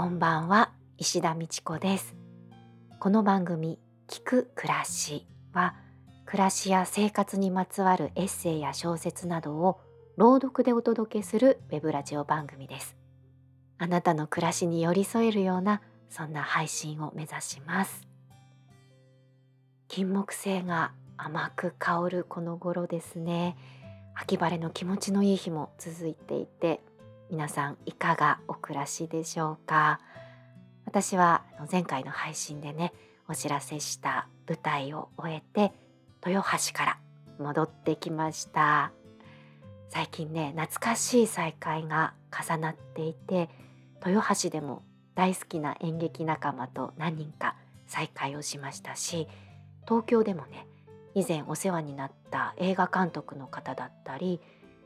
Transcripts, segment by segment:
こんばんは石田美智子です。この番組聞く暮らしは暮らしや生活にまつわるエッセイや小説などを朗読でお届けするウェブラジオ番組です。あなたの暮らしに寄り添えるようなそんな配信を目指します。金木犀が甘く香るこの頃ですね。秋晴れの気持ちのいい日も続いていて皆さんいかがお暮らしでしょうか？私は前回の配信でねお知らせした舞台を終えて豊橋から戻ってきました。最近ね懐かしい再会が重なっていて豊橋でも大好きな演劇仲間と何人か再会をしましたし東京でもね以前お世話になった映画監督の方だったり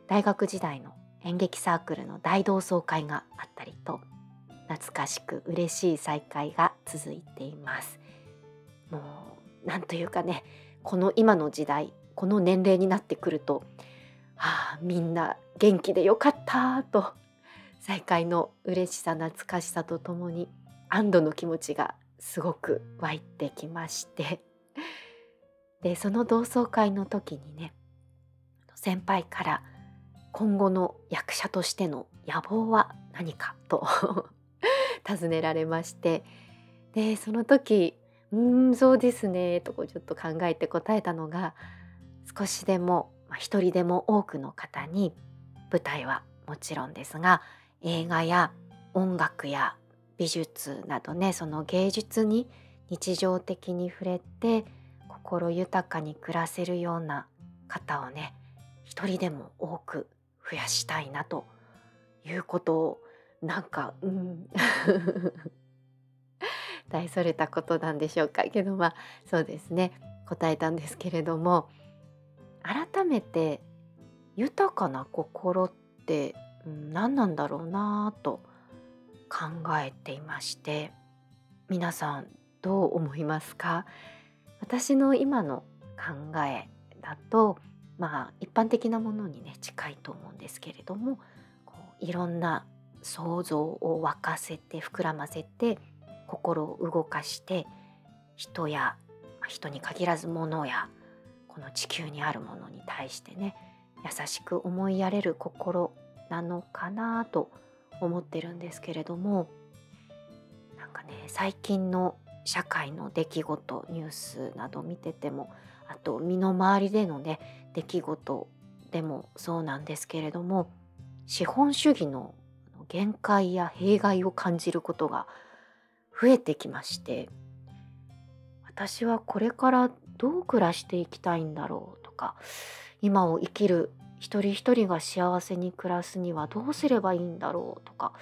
大学時代の演劇サークルの大同窓会があったりと懐かしく嬉しい再会が続いています。もうなんというかねこの今の時代この年齢になってくると「はあみんな元気でよかった」と再会の嬉しさ懐かしさとともに安堵の気持ちがすごく湧いてきまして。でその同窓会の時にね先輩から「今後の役者としての野望は何かと 尋ねられまして。でその時「うんそうですね」とこうちょっと考えて答えたのが少しでも、まあ、一人でも多くの方に舞台はもちろんですが映画や音楽や美術などねその芸術に日常的に触れて心豊かに暮らせるような方をね一人でも多く増やしたいなということをなんかうん。大それたことなんでしょうか。けどまあそうですね。答えたんですけれども改めて豊かな心って何なんだろうなと考えていまして皆さんどう思いますか？私の今の考えだとまあ一般的なものにね近いと思うんですけれどもこういろんな想像を沸かせて膨らませて心を動かして人や人に限らず物やこの地球にあるものに対してね優しく思いやれる心なのかなと思ってるんですけれどもなんかね最近の社会の出来事ニュースなど見ててもあと身の回りでのね出来事でもそうなんですけれども資本主義の限界や弊害を感じることが増えてきまして私はこれからどう暮らしていきたいんだろうとか今を生きる一人一人が幸せに暮らすにはどうすればいいんだろうとか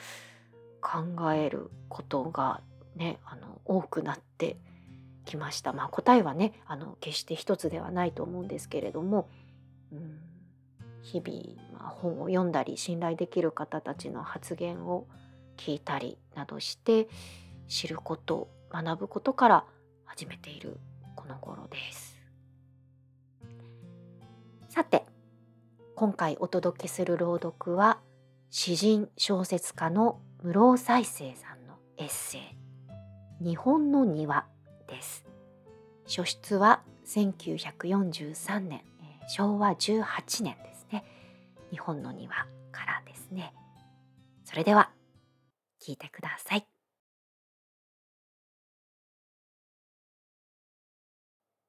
考えることがねあの多くなってきました。まあ、答えはねあの決して一つではないと思うんですけれども、うん、日々、まあ、本を読んだり信頼できる方たちの発言を聞いたりなどして知ること学ぶことから始めているこの頃です。さて今回お届けする朗読は詩人小説家の室尾再生さんのエッセイ「日本の庭」です。初出は1943年、えー、昭和18年ですね。日本の庭からですね。それでは聞いてください。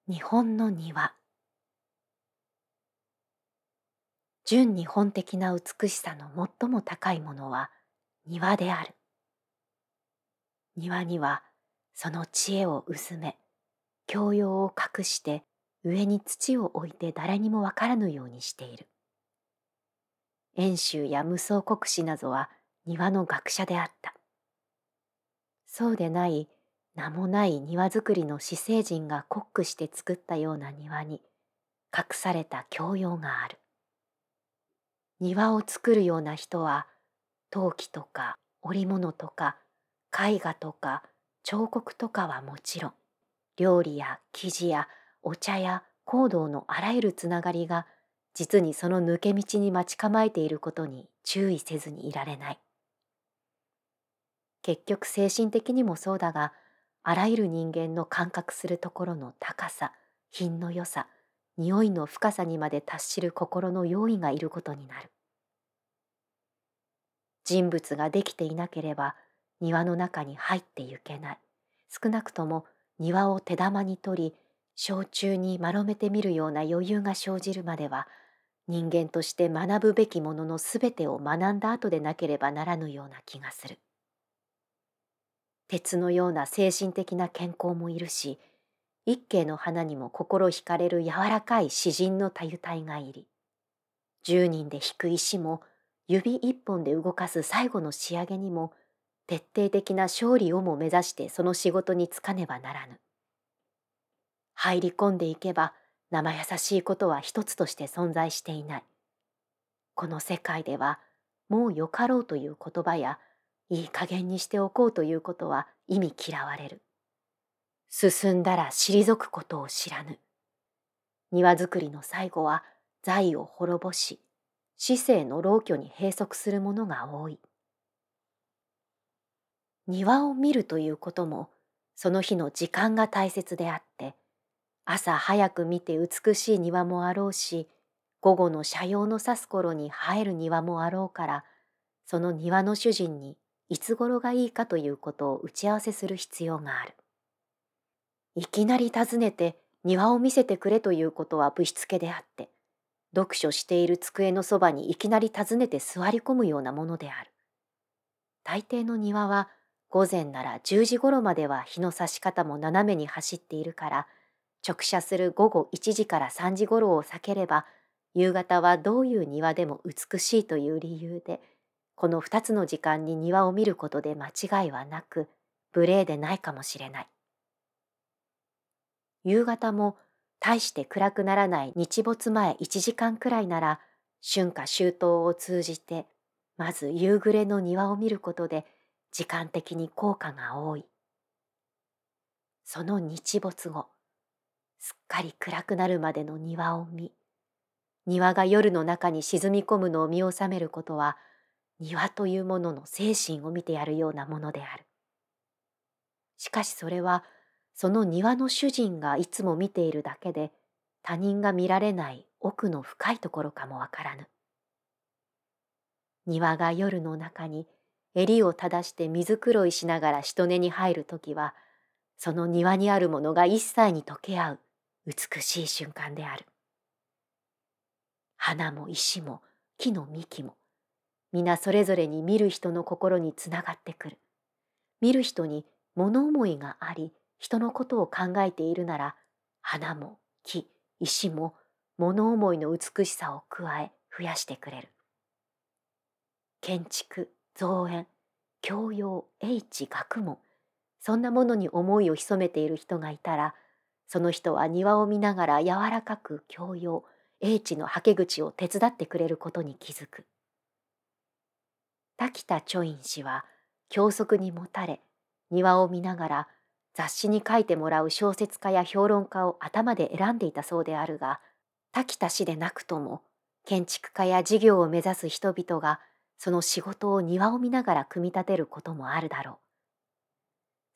日本の庭純日本的な美しさの最も高いものは庭である。庭にはその知恵を薄め、教養を隠して上に土を置いて誰にもわからぬようにしている。遠州や無双国士などは庭の学者であった。そうでない名もない庭作りの私生人がコックして作ったような庭に隠された教養がある。庭を作るような人は陶器とか織物とか絵画とか彫刻とかはもちろん料理や生地やお茶や行動のあらゆるつながりが実にその抜け道に待ち構えていることに注意せずにいられない。結局精神的にもそうだがあらゆる人間の感覚するところの高さ品の良さ匂いの深さにまで達しる心の用意がいることになる。人物ができていなければ庭の中に入ってゆけない少なくとも庭を手玉に取り小中に丸めてみるような余裕が生じるまでは人間として学ぶべきもののすべてを学んだ後でなければならぬような気がする。鉄のような精神的な健康もいるし一景の花にも心惹かれる柔らかい詩人のたゆたいがいり十人で引く石も指一本で動かす最後の仕上げにも徹底的な勝利をも目指してその仕事に就かねばならぬ。入り込んでいけば生優しいことは一つとして存在していない。この世界ではもうよかろうという言葉やいい加減にしておこうということは意味嫌われる。進んだら退くことを知らぬ。庭作りの最後は財を滅ぼし、市政の老居に閉塞するものが多い。庭を見るということもその日の時間が大切であって朝早く見て美しい庭もあろうし午後の斜陽の差す頃に生える庭もあろうからその庭の主人にいつ頃がいいかということを打ち合わせする必要がある。いきなり訪ねて庭を見せてくれということはぶしつけであって読書している机のそばにいきなり訪ねて座り込むようなものである。大抵の庭は午前なら10時頃までは日の差し方も斜めに走っているから直射する午後1時から3時頃を避ければ夕方はどういう庭でも美しいという理由でこの2つの時間に庭を見ることで間違いはなく無礼でないかもしれない。夕方も大して暗くならない日没前1時間くらいなら春夏秋冬を通じてまず夕暮れの庭を見ることで時間的に効果が多い。その日没後、すっかり暗くなるまでの庭を見、庭が夜の中に沈み込むのを見収めることは、庭というものの精神を見てやるようなものである。しかしそれは、その庭の主人がいつも見ているだけで、他人が見られない奥の深いところかもわからぬ。庭が夜の中に襟を正して水黒いしながら人根に入る時はその庭にあるものが一切に溶け合う美しい瞬間である。花も石も木の幹も皆それぞれに見る人の心につながってくる。見る人に物思いがあり人のことを考えているなら花も木石も物思いの美しさを加え増やしてくれる。建築造園教養英知学問そんなものに思いを潜めている人がいたらその人は庭を見ながら柔らかく教養英知のはけ口を手伝ってくれることに気づく。滝田著院氏は教則にもたれ庭を見ながら雑誌に書いてもらう小説家や評論家を頭で選んでいたそうであるが滝田氏でなくとも建築家や事業を目指す人々がその仕事を庭を見ながら組み立てることもあるだろう。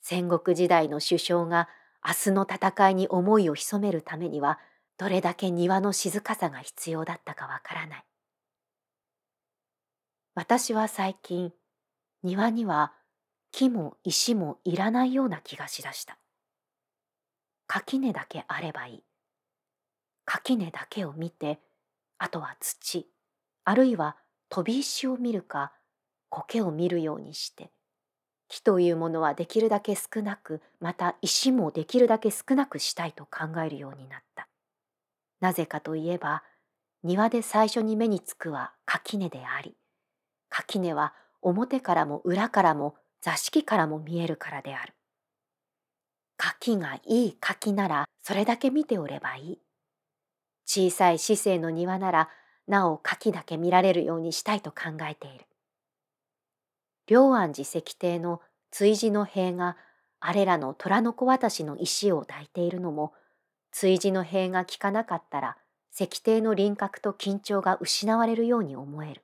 戦国時代の首相が明日の戦いに思いを潜めるためにはどれだけ庭の静かさが必要だったかわからない。私は最近庭には木も石もいらないような気がしだした。垣根だけあればいい。垣根だけを見てあとは土あるいは飛び石を見るか苔を見るようにして木というものはできるだけ少なくまた石もできるだけ少なくしたいと考えるようになった。なぜかといえば庭で最初に目につくは垣根であり垣根は表からも裏からも座敷からも見えるからである。柿がいい柿ならそれだけ見ておればいい。小さい市政の庭ならなお柿だけ見られるようにしたいと考えている。龍安寺石庭の追事の塀があれらの虎の子渡しの石を抱いているのも追事の塀が効かなかったら石庭の輪郭と緊張が失われるように思える。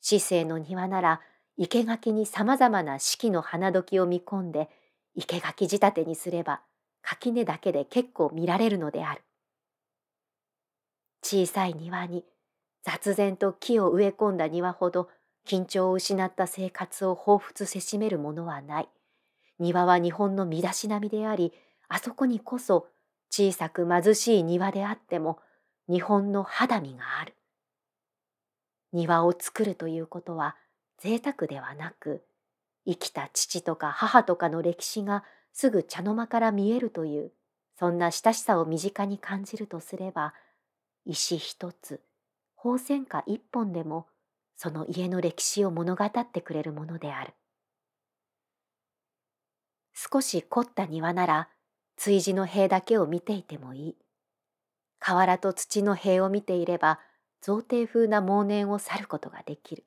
市政の庭なら生垣にさまざまな四季の花時を見込んで生垣仕立てにすれば垣根だけで結構見られるのである。小さい庭に雑然と木を植え込んだ庭ほど緊張を失った生活を彷彿せしめるものはない。庭は日本の身だしなみであり、あそこにこそ小さく貧しい庭であっても日本の肌身がある。庭を作るということは贅沢ではなく、生きた父とか母とかの歴史がすぐ茶の間から見えるという、そんな親しさを身近に感じるとすれば、石一つ、宝泉花一本でも、その家の歴史を物語ってくれるものである。少し凝った庭なら、追事の塀だけを見ていてもいい。河原と土の塀を見ていれば、造形風な妄念を去ることができる。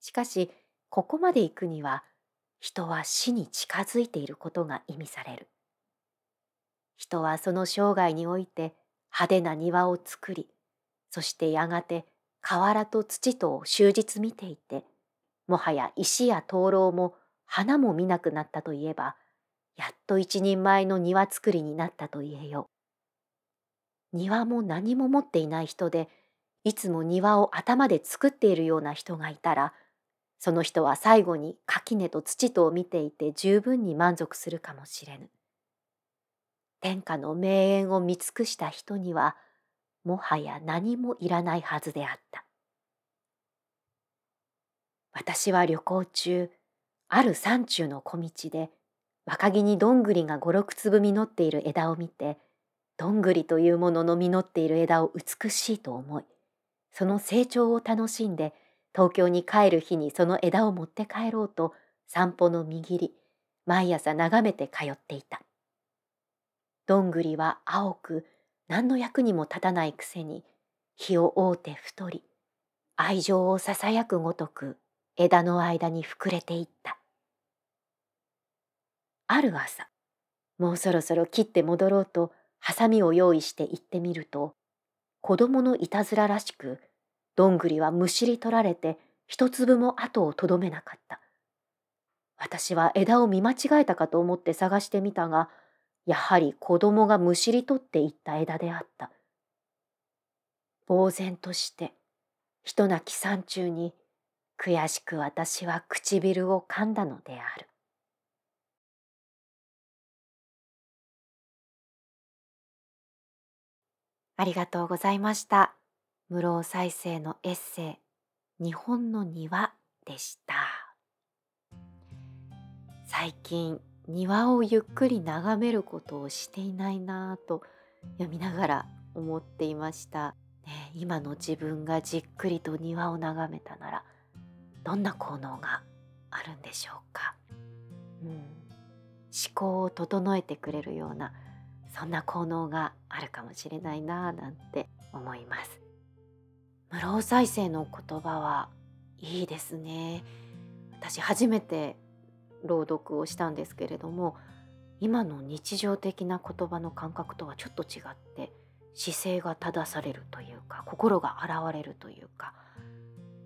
しかし、ここまで行くには、人は死に近づいていることが意味される。人はその生涯において派手な庭を作り、そしてやがて河原と土とを終日見ていて、もはや石や灯籠も花も見なくなったといえば、やっと一人前の庭作りになったと言えよう。庭も何も持っていない人で、いつも庭を頭で作っているような人がいたら、その人は最後に垣根と土とを見ていて十分に満足するかもしれぬ。天下の名園を見尽くした人には、もはや何もいらないはずであった。私は旅行中、ある山中の小道で、若木にどんぐりが五六粒実っている枝を見て、どんぐりというものの実っている枝を美しいと思い、その成長を楽しんで、東京に帰る日にその枝を持って帰ろうと散歩の見り毎朝眺めて通っていた。どんぐりは青く何の役にも立たないくせに日を追うて太り愛情をささやくごとく枝の間に膨れていった。ある朝もうそろそろ切って戻ろうとハサミを用意して行ってみると子供のいたずららしくどんぐりはむしり取られて一粒も後をとどめなかった。私は枝を見間違えたかと思って探してみたが、やはり子供がむしり取っていった枝であった。呆然として、ひとなき山中に悔しく私は唇を噛んだのである。ありがとうございました。室尾再生のエッセイ「日本の庭」でした最近庭をゆっくり眺めることをしていないなぁと読みながら思っていました、ね、今の自分がじっくりと庭を眺めたならどんな効能があるんでしょうか、うん、思考を整えてくれるようなそんな効能があるかもしれないなぁなんて思います。室尾再生の言葉はいいですね。私初めて朗読をしたんですけれども今の日常的な言葉の感覚とはちょっと違って姿勢が正されるというか心が洗われるというか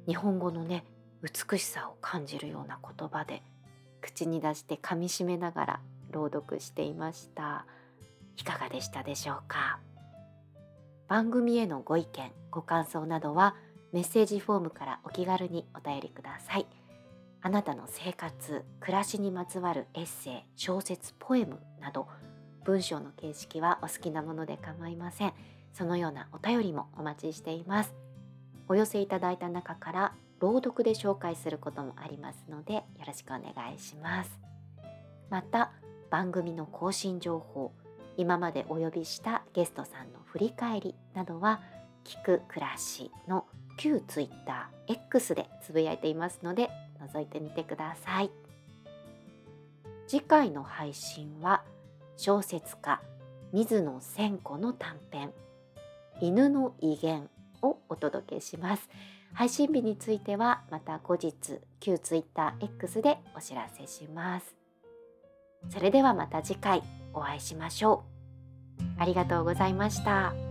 日本語のね美しさを感じるような言葉で口に出して噛みしめながら朗読していました。いかがでしたでしょうか？番組へのご意見ご感想などはメッセージフォームからお気軽にお便りください。あなたの生活暮らしにまつわるエッセイ小説ポエムなど文章の形式はお好きなもので構いません。そのようなお便りもお待ちしています。お寄せいただいた中から朗読で紹介することもありますのでよろしくお願いします。また番組の更新情報今までお呼びしたゲストさんの振り返りなどは聞く暮らしの旧 TwitterX でつぶやいていますので覗いてみてください次回の配信は小説家水野千子の短編犬の威厳をお届けします配信日についてはまた後日旧 TwitterX でお知らせしますそれではまた次回お会いしましょう。ありがとうございました。